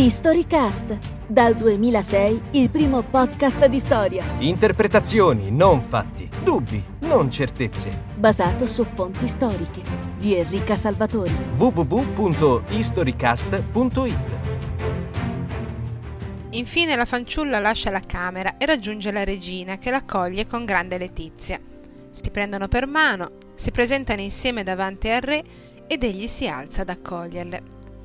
Historycast, dal 2006 il primo podcast di storia, Interpretazioni, non fatti. Dubbi, non certezze. basato su fonti storiche, di Enrica Salvatori. www.historycast.it Infine la fanciulla lascia la camera e raggiunge la regina che l'accoglie con grande letizia. Si prendono per mano, si presentano insieme davanti al re ed egli si alza ad accoglierle.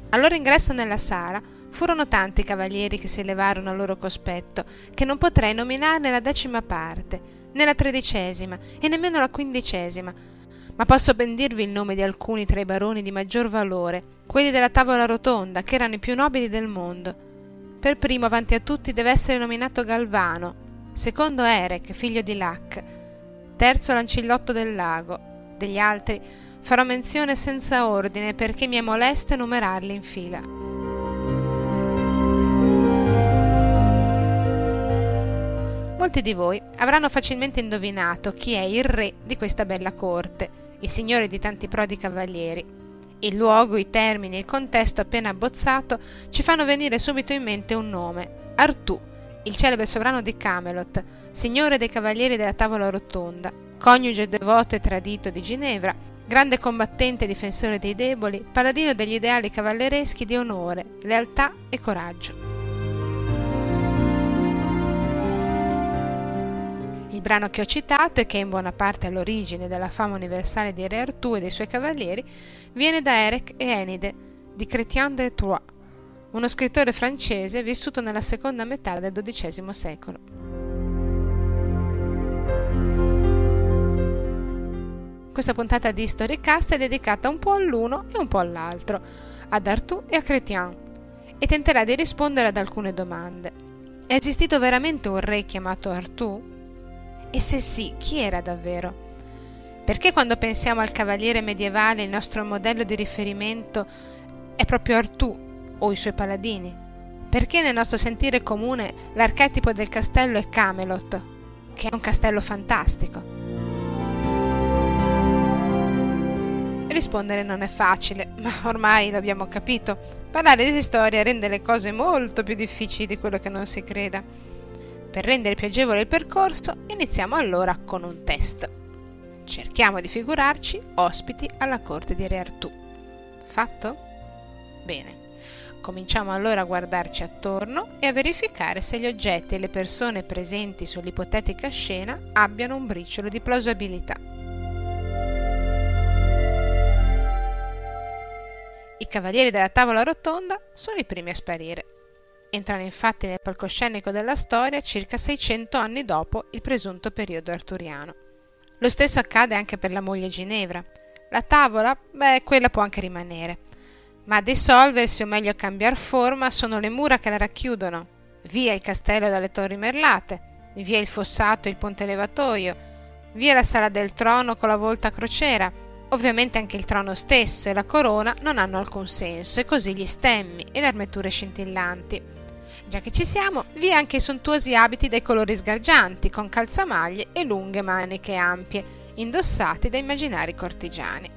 Al loro ingresso nella sala furono tanti i cavalieri che si levarono al loro cospetto che non potrei nominarne la decima parte, né la tredicesima e nemmeno la quindicesima, ma posso ben dirvi il nome di alcuni tra i baroni di maggior valore, quelli della tavola rotonda, che erano i più nobili del mondo. Per primo avanti a tutti deve essere nominato Galvano, secondo Erec, figlio di Lac, terzo Lancillotto del Lago. Degli altri farò menzione senza ordine perché mi è molesto enumerarli in fila. Molti di voi avranno facilmente indovinato chi è il re di questa bella corte, il signore di tanti prodi cavalieri. Il luogo, i termini, il contesto appena abbozzato ci fanno venire subito in mente un nome, Artù, il celebre sovrano di Camelot, signore dei cavalieri della tavola rotonda, coniuge devoto e tradito di Ginevra, grande combattente e difensore dei deboli, paladino degli ideali cavallereschi di onore, lealtà e coraggio. Brano che ho citato e che è in buona parte all'origine della fama universale di Re Artù e dei suoi cavalieri viene da Eric e Enide di Chrétien de Troyes, uno scrittore francese vissuto nella seconda metà del XII secolo. Questa puntata di Storycast è dedicata un po' all'uno e un po' all'altro, ad Artù e a Chrétien, e tenterà di rispondere ad alcune domande. È esistito veramente un re chiamato Artù? E se sì, chi era davvero? Perché quando pensiamo al cavaliere medievale il nostro modello di riferimento è proprio Artù o i suoi paladini? Perché nel nostro sentire comune l'archetipo del castello è Camelot, che è un castello fantastico? Rispondere non è facile, ma ormai l'abbiamo capito. Parlare di storia rende le cose molto più difficili di quello che non si creda. Per rendere più agevole il percorso, iniziamo allora con un test. Cerchiamo di figurarci ospiti alla corte di Re Artù. Fatto? Bene. Cominciamo allora a guardarci attorno e a verificare se gli oggetti e le persone presenti sull'ipotetica scena abbiano un briciolo di plausibilità. I cavalieri della tavola rotonda sono i primi a sparire. Entrano infatti nel palcoscenico della storia circa 600 anni dopo il presunto periodo arturiano. Lo stesso accade anche per la moglie Ginevra. La tavola, beh, quella può anche rimanere. Ma a dissolversi o meglio cambiare forma sono le mura che la racchiudono. Via il castello dalle torri merlate, via il fossato e il ponte levatoio, via la sala del trono con la volta a crociera. Ovviamente anche il trono stesso e la corona non hanno alcun senso, e così gli stemmi e le armature scintillanti. Già che ci siamo, via anche i sontuosi abiti dai colori sgargianti, con calzamaglie e lunghe maniche ampie, indossati da immaginari cortigiani.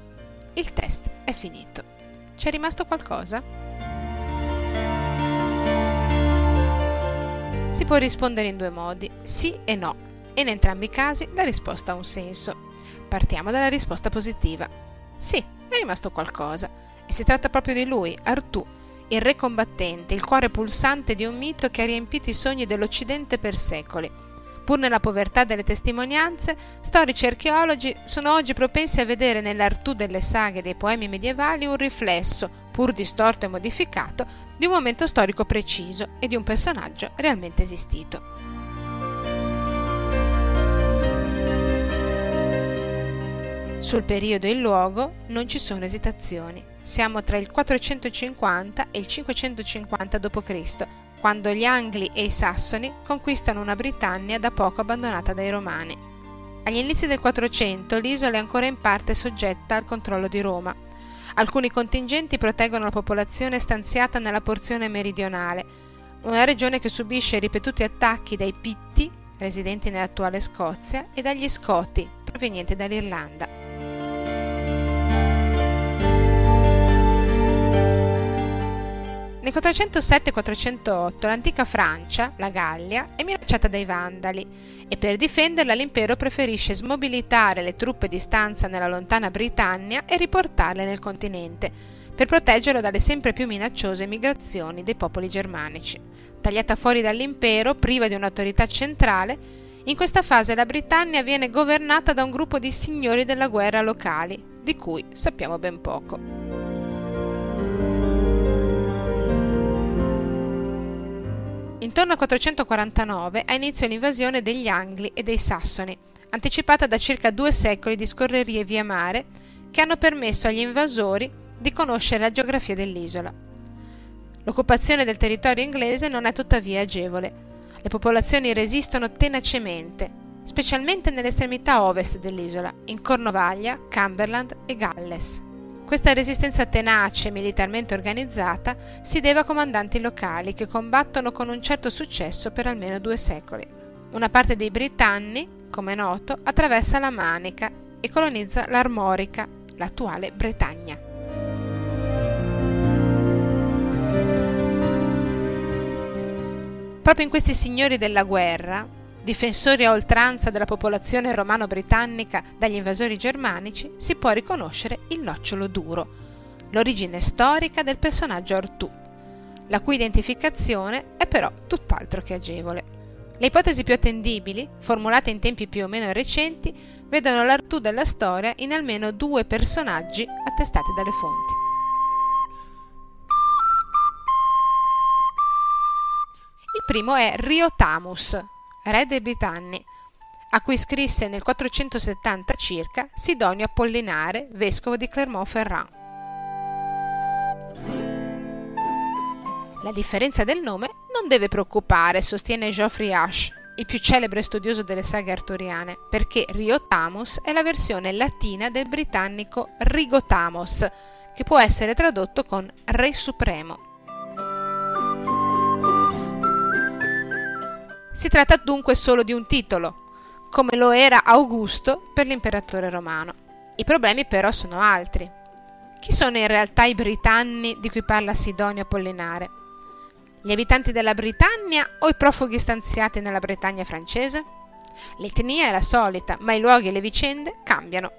Il test è finito. C'è rimasto qualcosa? Si può rispondere in due modi, sì e no, e in entrambi i casi la risposta ha un senso. Partiamo dalla risposta positiva. Sì, è rimasto qualcosa, e si tratta proprio di lui, Artù, il re combattente, il cuore pulsante di un mito che ha riempito i sogni dell'Occidente per secoli. Pur nella povertà delle testimonianze, storici e archeologi sono oggi propensi a vedere nell'Artù delle saghe e dei poemi medievali un riflesso, pur distorto e modificato, di un momento storico preciso e di un personaggio realmente esistito. Sul periodo e il luogo non ci sono esitazioni. Siamo tra il 450 e il 550 d.C., quando gli Angli e i Sassoni conquistano una Britannia da poco abbandonata dai Romani. Agli inizi del 400 l'isola è ancora in parte soggetta al controllo di Roma. Alcuni contingenti proteggono la popolazione stanziata nella porzione meridionale, una regione che subisce ripetuti attacchi dai Pitti, residenti nell'attuale Scozia, e dagli Scoti, provenienti dall'Irlanda. 407-408 l'antica Francia, la Gallia, è minacciata dai Vandali e per difenderla l'impero preferisce smobilitare le truppe di stanza nella lontana Britannia e riportarle nel continente, per proteggerlo dalle sempre più minacciose migrazioni dei popoli germanici. Tagliata fuori dall'impero, priva di un'autorità centrale, in questa fase la Britannia viene governata da un gruppo di signori della guerra locali, di cui sappiamo ben poco. Intorno al 449 ha inizio l'invasione degli Angli e dei Sassoni, anticipata da circa due secoli di scorrerie via mare che hanno permesso agli invasori di conoscere la geografia dell'isola. L'occupazione del territorio inglese non è tuttavia agevole. Le popolazioni resistono tenacemente, specialmente nell'estremità ovest dell'isola, in Cornovaglia, Cumberland e Galles. Questa resistenza tenace e militarmente organizzata si deve a comandanti locali che combattono con un certo successo per almeno due secoli. Una parte dei Britanni, come è noto, attraversa la Manica e colonizza l'Armorica, l'attuale Bretagna. Proprio in questi signori della guerra, difensori a oltranza della popolazione romano-britannica dagli invasori germanici, si può riconoscere il nocciolo duro, l'origine storica del personaggio Artù, la cui identificazione è però tutt'altro che agevole. Le ipotesi più attendibili, formulate in tempi più o meno recenti, vedono l'Artù della storia in almeno due personaggi attestati dalle fonti. Il primo è Riotamus, re dei Britanni, a cui scrisse nel 470 circa Sidonio Apollinare, vescovo di Clermont-Ferrand. La differenza del nome non deve preoccupare, sostiene Geoffrey Ash, il più celebre studioso delle saghe arturiane, perché Riotamus è la versione latina del britannico Rigotamos, che può essere tradotto con Re Supremo. Si tratta dunque solo di un titolo, come lo era Augusto per l'imperatore romano. I problemi però sono altri. Chi sono in realtà i Britanni di cui parla Sidonio Apollinare? Gli abitanti della Britannia o i profughi stanziati nella Bretagna francese? L'etnia è la solita, ma i luoghi e le vicende cambiano.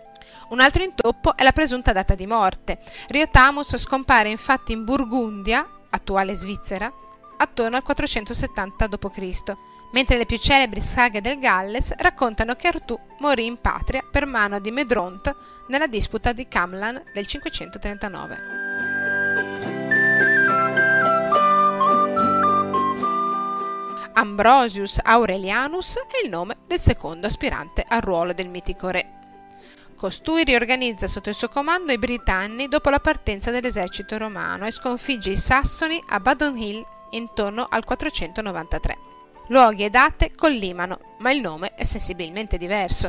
Un altro intoppo è la presunta data di morte. Riotamus scompare infatti in Burgundia, attuale Svizzera, attorno al 470 d.C mentre le più celebri saghe del Galles raccontano che Artù morì in patria per mano di Medronte nella disputa di Camlan del 539. Ambrosius Aurelianus è il nome del secondo aspirante al ruolo del mitico re. Costui riorganizza sotto il suo comando i Britanni dopo la partenza dell'esercito romano e sconfigge i Sassoni a Badon Hill intorno al 493. Luoghi e date collimano, ma il nome è sensibilmente diverso.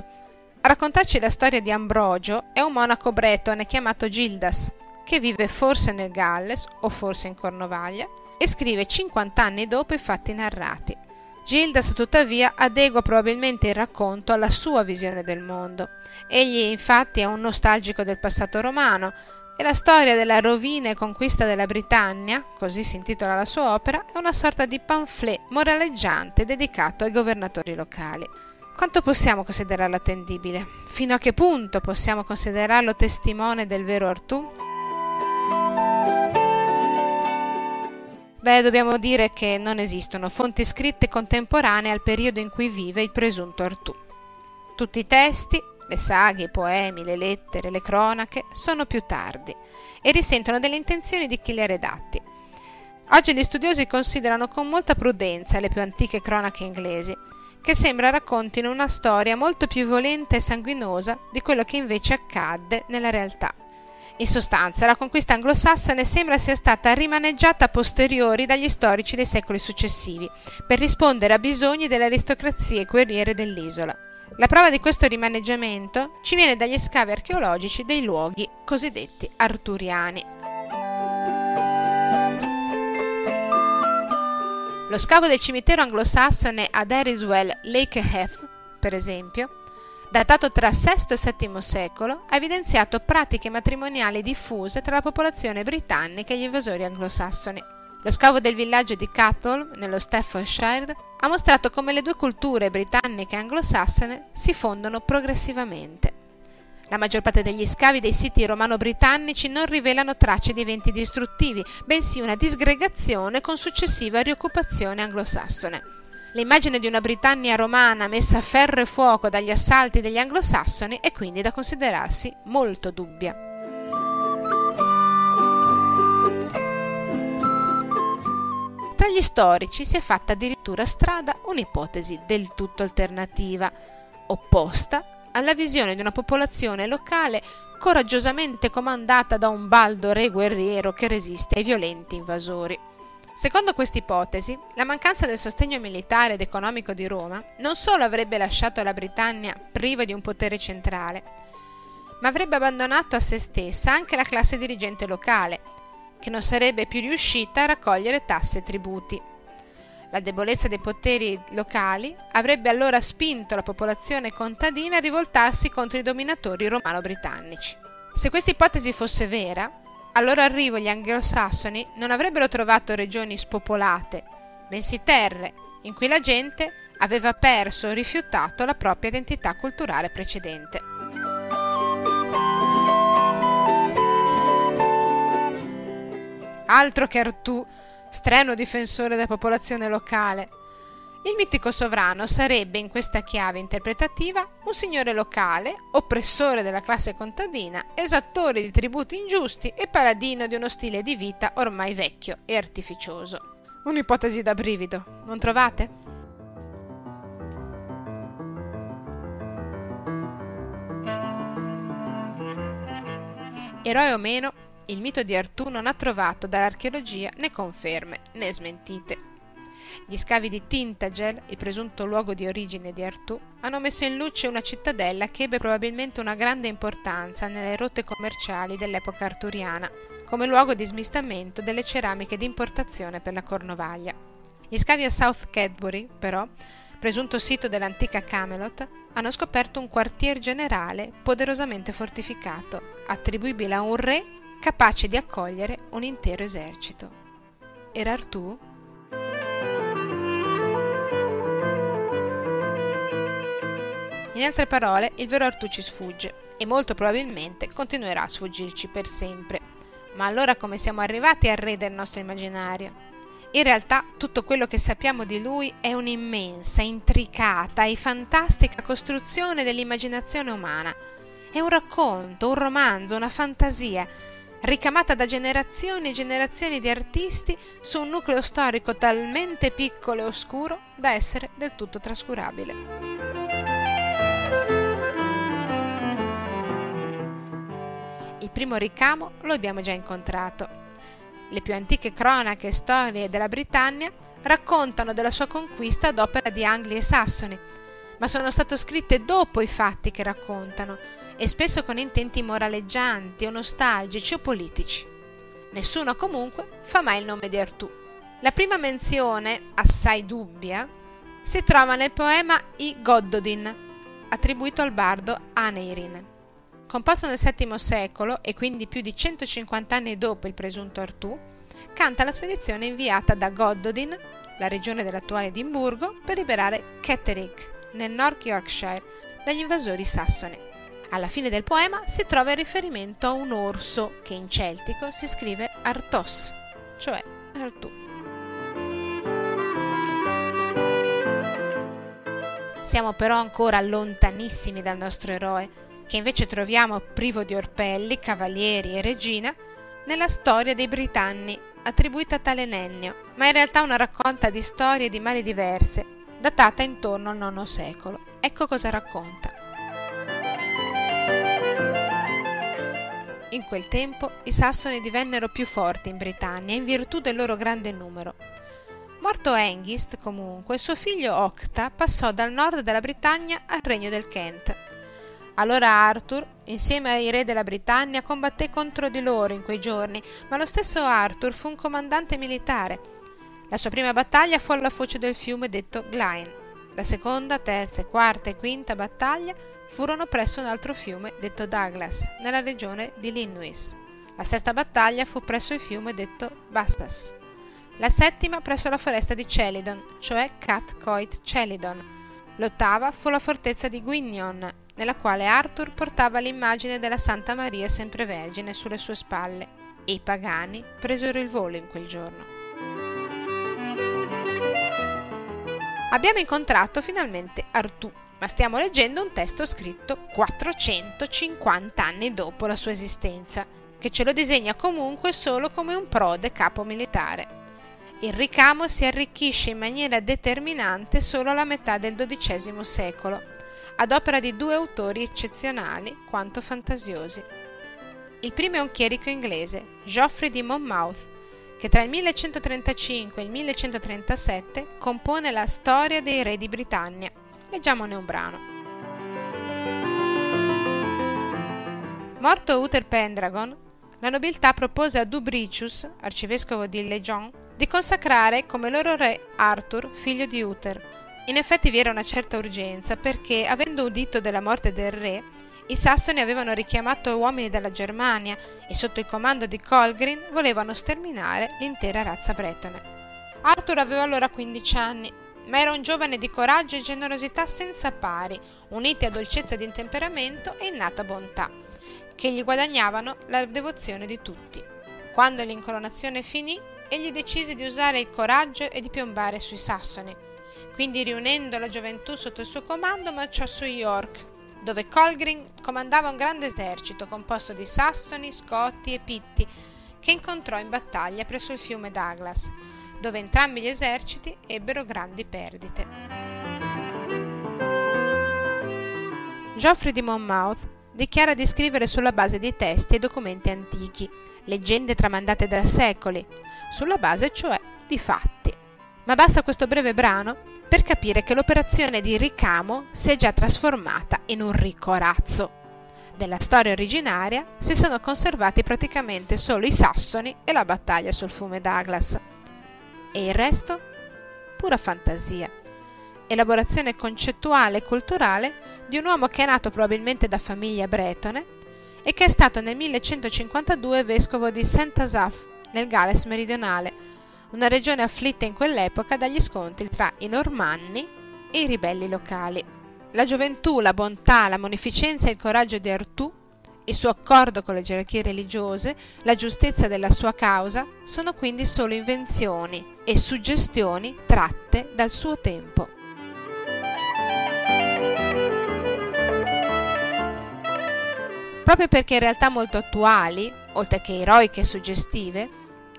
A raccontarci la storia di Ambrogio è un monaco bretone chiamato Gildas, che vive forse nel Galles o forse in Cornovaglia e scrive 50 anni dopo i fatti narrati. Gildas tuttavia adegua probabilmente il racconto alla sua visione del mondo. Egli infatti è un nostalgico del passato romano, e la storia della rovina e conquista della Britannia, così si intitola la sua opera, è una sorta di pamphlet moraleggiante dedicato ai governatori locali. Quanto possiamo considerarlo attendibile? Fino a che punto possiamo considerarlo testimone del vero Artù? Beh, dobbiamo dire che non esistono fonti scritte contemporanee al periodo in cui vive il presunto Artù. Tutti i testi, le saghe, i poemi, le lettere, le cronache sono più tardi e risentono delle intenzioni di chi li ha redatti. Oggi gli studiosi considerano con molta prudenza le più antiche cronache inglesi, che sembra raccontino una storia molto più violenta e sanguinosa di quello che invece accadde nella realtà. In sostanza, la conquista anglosassone sembra sia stata rimaneggiata a posteriori dagli storici dei secoli successivi, per rispondere a bisogni delle aristocrazie guerriere dell'isola. La prova di questo rimaneggiamento ci viene dagli scavi archeologici dei luoghi cosiddetti arturiani. Lo scavo del cimitero anglosassone ad Eriswell Lake Heath, per esempio, datato tra VI e VII secolo, ha evidenziato pratiche matrimoniali diffuse tra la popolazione britannica e gli invasori anglosassoni. Lo scavo del villaggio di Cathall, nello Staffordshire, ha mostrato come le due culture britanniche e anglosassone si fondono progressivamente. La maggior parte degli scavi dei siti romano-britannici non rivelano tracce di eventi distruttivi, bensì una disgregazione con successiva rioccupazione anglosassone. L'immagine di una Britannia romana messa a ferro e fuoco dagli assalti degli anglosassoni è quindi da considerarsi molto dubbia. Tra gli storici si è fatta addirittura strada un'ipotesi del tutto alternativa, opposta alla visione di una popolazione locale coraggiosamente comandata da un baldo re guerriero che resiste ai violenti invasori. Secondo questa ipotesi, la mancanza del sostegno militare ed economico di Roma non solo avrebbe lasciato la Britannia priva di un potere centrale, ma avrebbe abbandonato a se stessa anche la classe dirigente locale, che non sarebbe più riuscita a raccogliere tasse e tributi. La debolezza dei poteri locali avrebbe allora spinto la popolazione contadina a rivoltarsi contro i dominatori romano-britannici. Se questa ipotesi fosse vera, allora arrivo gli anglosassoni non avrebbero trovato regioni spopolate, bensì terre in cui la gente aveva perso o rifiutato la propria identità culturale precedente. Altro che Artù, strenuo difensore della popolazione locale, il mitico sovrano sarebbe in questa chiave interpretativa un signore locale, oppressore della classe contadina, esattore di tributi ingiusti e paladino di uno stile di vita ormai vecchio e artificioso. Un'ipotesi da brivido, non trovate? Eroe o meno, il mito di Artù non ha trovato dall'archeologia né conferme né smentite. Gli scavi di Tintagel, il presunto luogo di origine di Artù, hanno messo in luce una cittadella che ebbe probabilmente una grande importanza nelle rotte commerciali dell'epoca arturiana, come luogo di smistamento delle ceramiche di importazione per la Cornovaglia. Gli scavi a South Cadbury, però, presunto sito dell'antica Camelot, hanno scoperto un quartier generale poderosamente fortificato, attribuibile a un re capace di accogliere un intero esercito. Era Artù? In altre parole, il vero Artù ci sfugge e molto probabilmente continuerà a sfuggirci per sempre. Ma allora come siamo arrivati al re del nostro immaginario? In realtà tutto quello che sappiamo di lui è un'immensa, intricata e fantastica costruzione dell'immaginazione umana. È un racconto, un romanzo, una fantasia, ricamata da generazioni e generazioni di artisti su un nucleo storico talmente piccolo e oscuro da essere del tutto trascurabile. Il primo ricamo lo abbiamo già incontrato. Le più antiche cronache e storie della Britannia raccontano della sua conquista ad opera di Angli e Sassoni, ma sono state scritte dopo i fatti che raccontano e spesso con intenti moraleggianti o nostalgici o politici. Nessuno comunque fa mai il nome di Artù. La prima menzione, assai dubbia, si trova nel poema I Goddodin, attribuito al bardo Aneirin. Composto nel VII secolo e quindi più di 150 anni dopo il presunto Artù, canta la spedizione inviata da Goddodin, la regione dell'attuale Edimburgo, per liberare Catterick, nel North Yorkshire, dagli invasori sassoni. Alla fine del poema si trova il riferimento a un orso che in celtico si scrive Artos, cioè Artù. Siamo però ancora lontanissimi dal nostro eroe, che invece troviamo privo di orpelli, cavalieri e regina, nella storia dei Britanni, attribuita a tale Nennio, ma in realtà una raccolta di storie di mali diverse, datata intorno al IX secolo. Ecco cosa racconta. In quel tempo i sassoni divennero più forti in Britannia in virtù del loro grande numero. Morto Hengist, comunque, suo figlio Octa passò dal nord della Britannia al regno del Kent allora Arthur, insieme ai re della Britannia, combatté contro di loro in quei giorni, ma lo stesso Arthur fu un comandante militare. La sua prima battaglia fu alla foce del fiume detto Glyne. La seconda, terza, quarta e quinta battaglia furono presso un altro fiume detto Douglas, nella regione di Linwis. La sesta battaglia fu presso il fiume detto Bastas. la settima presso la foresta di Celidon, cioè Cat Coit Celidon. L'ottava fu la fortezza di Guignon, nella quale Arthur portava l'immagine della Santa Maria sempre Vergine sulle sue spalle, e i pagani presero il volo in quel giorno. Abbiamo incontrato finalmente Artù, ma stiamo leggendo un testo scritto 450 anni dopo la sua esistenza, che ce lo disegna comunque solo come un prode capo militare. Il ricamo si arricchisce in maniera determinante solo alla metà del XII secolo, ad opera di due autori eccezionali quanto fantasiosi. Il primo è un chierico inglese, Geoffrey di Monmouth, che tra il 1135 e il 1137 compone la storia dei re di Britannia. Leggiamone un brano. Morto Uther Pendragon, la nobiltà propose a Dubricius, arcivescovo di Legion, di consacrare come loro re Arthur, figlio di Uther. In effetti vi era una certa urgenza perché, avendo udito della morte del re, i sassoni avevano richiamato uomini dalla Germania e sotto il comando di Colgrin volevano sterminare l'intera razza bretone. Arthur aveva allora 15 anni, ma era un giovane di coraggio e generosità senza pari, uniti a dolcezza di temperamento e innata bontà, che gli guadagnavano la devozione di tutti. Quando l'incoronazione finì, egli decise di usare il coraggio e di piombare sui sassoni. Quindi riunendo la gioventù sotto il suo comando marciò su York, dove Colgrin comandava un grande esercito composto di sassoni, scotti e pitti, che incontrò in battaglia presso il fiume Douglas, dove entrambi gli eserciti ebbero grandi perdite. Geoffrey di Monmouth dichiara di scrivere sulla base di testi e documenti antichi, leggende tramandate da secoli, sulla base cioè di fatti. Ma basta questo breve brano per capire che l'operazione di ricamo si è già trasformata in un ricco razzo. Della storia originaria si sono conservati praticamente solo i sassoni e la battaglia sul fiume Douglas. E il resto? Pura fantasia. Elaborazione concettuale e culturale di un uomo che è nato probabilmente da famiglia bretone e che è stato nel 1152 vescovo di Saint-Asaph, nel Galles meridionale, una regione afflitta in quell'epoca dagli scontri tra i normanni e i ribelli locali. La gioventù, la bontà, la munificenza e il coraggio di Artù, il suo accordo con le gerarchie religiose, la giustezza della sua causa, sono quindi solo invenzioni e suggestioni tratte dal suo tempo. Proprio perché in realtà molto attuali, oltre che eroiche e suggestive,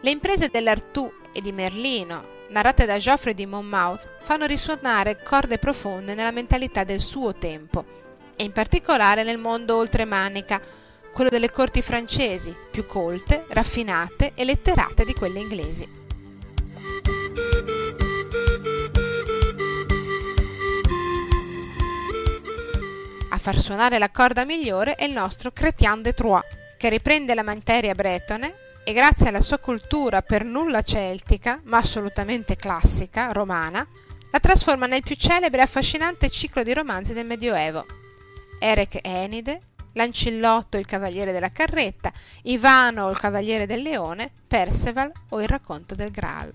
le imprese dell'Artù e di Merlino, narrate da Geoffrey di Monmouth, fanno risuonare corde profonde nella mentalità del suo tempo, e in particolare nel mondo oltremanica, quello delle corti francesi, più colte, raffinate e letterate di quelle inglesi. A far suonare la corda migliore è il nostro Chrétien de Troyes, che riprende la materia bretone e grazie alla sua cultura per nulla celtica, ma assolutamente classica, romana, la trasforma nel più celebre e affascinante ciclo di romanzi del Medioevo. Erec Enide, Lancillotto il cavaliere della carretta, Ivano il cavaliere del leone, Perceval o il racconto del Graal.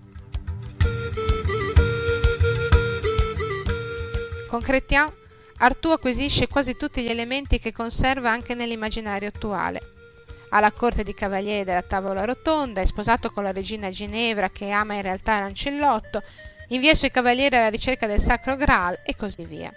Con Chrétien, Artù acquisisce quasi tutti gli elementi che conserva anche nell'immaginario attuale alla corte di cavalieri della tavola rotonda, è sposato con la regina Ginevra che ama in realtà Lancellotto, invia i suoi cavalieri alla ricerca del Sacro Graal e così via.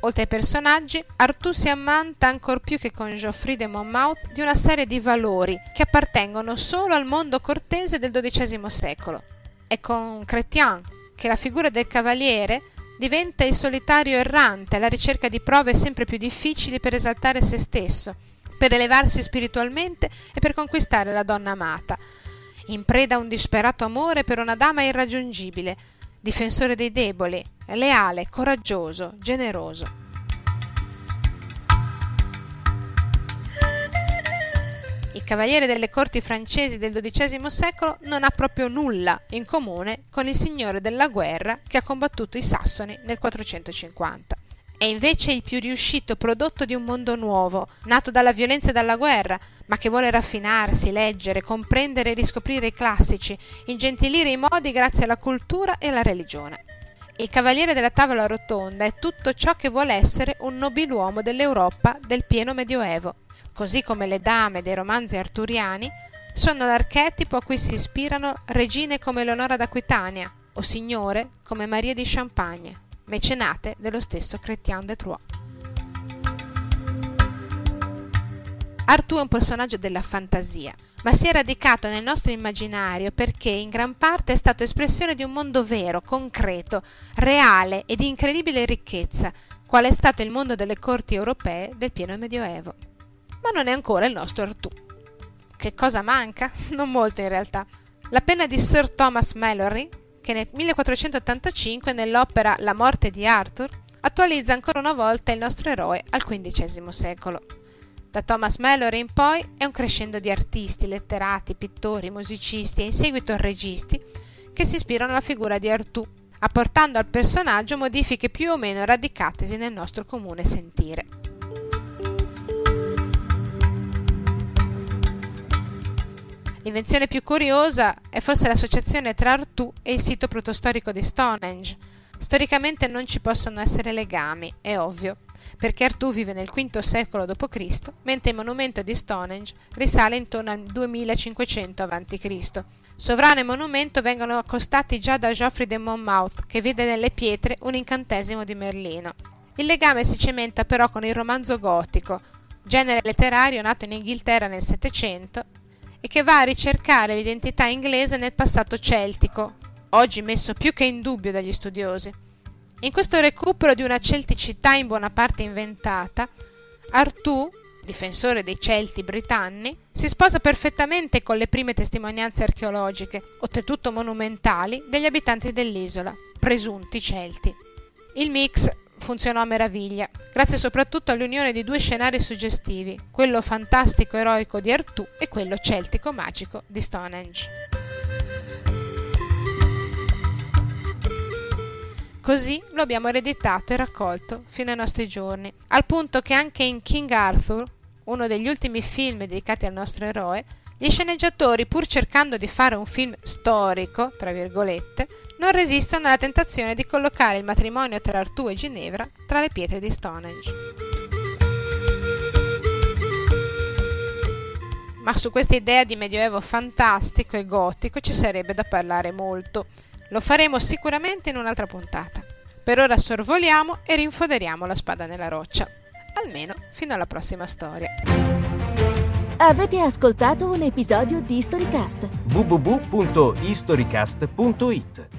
Oltre ai personaggi, Artù si ammanta ancor più che con Geoffrey de Monmouth di una serie di valori che appartengono solo al mondo cortese del XII secolo. È con Chrétien che la figura del cavaliere diventa il solitario errante alla ricerca di prove sempre più difficili per esaltare se stesso, per elevarsi spiritualmente e per conquistare la donna amata, in preda a un disperato amore per una dama irraggiungibile, difensore dei deboli, leale, coraggioso, generoso. Il cavaliere delle corti francesi del XII secolo non ha proprio nulla in comune con il signore della guerra che ha combattuto i sassoni nel 450. È invece il più riuscito prodotto di un mondo nuovo, nato dalla violenza e dalla guerra, ma che vuole raffinarsi, leggere, comprendere e riscoprire i classici, ingentilire i modi grazie alla cultura e alla religione. Il Cavaliere della Tavola Rotonda è tutto ciò che vuole essere un nobiluomo dell'Europa del pieno Medioevo, così come le dame dei romanzi arturiani sono l'archetipo a cui si ispirano regine come Leonora d'Aquitania o signore come Maria di Champagne mecenate dello stesso Chrétien de Troyes. Artù è un personaggio della fantasia, ma si è radicato nel nostro immaginario perché in gran parte è stato espressione di un mondo vero, concreto, reale e di incredibile ricchezza, qual è stato il mondo delle corti europee del pieno medioevo. Ma non è ancora il nostro Artù. Che cosa manca? Non molto in realtà. La penna di Sir Thomas Mallory che nel 1485 nell'opera La morte di Arthur attualizza ancora una volta il nostro eroe al XV secolo. Da Thomas Mallory in poi è un crescendo di artisti, letterati, pittori, musicisti e in seguito registi che si ispirano alla figura di Artù, apportando al personaggio modifiche più o meno radicatesi nel nostro comune sentire. L'invenzione più curiosa è forse l'associazione tra Artù e il sito protostorico di Stonehenge. Storicamente non ci possono essere legami, è ovvio, perché Artù vive nel V secolo d.C., mentre il monumento di Stonehenge risale intorno al 2500 a.C. Sovrano e monumento vengono accostati già da Geoffrey de Monmouth, che vede nelle pietre un incantesimo di Merlino. Il legame si cementa però con il romanzo gotico, genere letterario nato in Inghilterra nel Settecento e che va a ricercare l'identità inglese nel passato celtico, oggi messo più che in dubbio dagli studiosi. In questo recupero di una celticità in buona parte inventata, Artù, difensore dei Celti britanni, si sposa perfettamente con le prime testimonianze archeologiche, oltretutto monumentali, degli abitanti dell'isola, presunti Celti. Il mix funzionò a meraviglia, grazie soprattutto all'unione di due scenari suggestivi, quello fantastico eroico di Artù e quello celtico magico di Stonehenge. Così lo abbiamo ereditato e raccolto fino ai nostri giorni, al punto che anche in King Arthur, uno degli ultimi film dedicati al nostro eroe, gli sceneggiatori, pur cercando di fare un film storico, tra virgolette, non resistono alla tentazione di collocare il matrimonio tra Artù e Ginevra tra le pietre di Stonehenge. Ma su questa idea di medioevo fantastico e gotico ci sarebbe da parlare molto. Lo faremo sicuramente in un'altra puntata. Per ora sorvoliamo e rinfoderiamo la spada nella roccia. Almeno fino alla prossima storia. Avete ascoltato un episodio di Storycast? www.historycast.it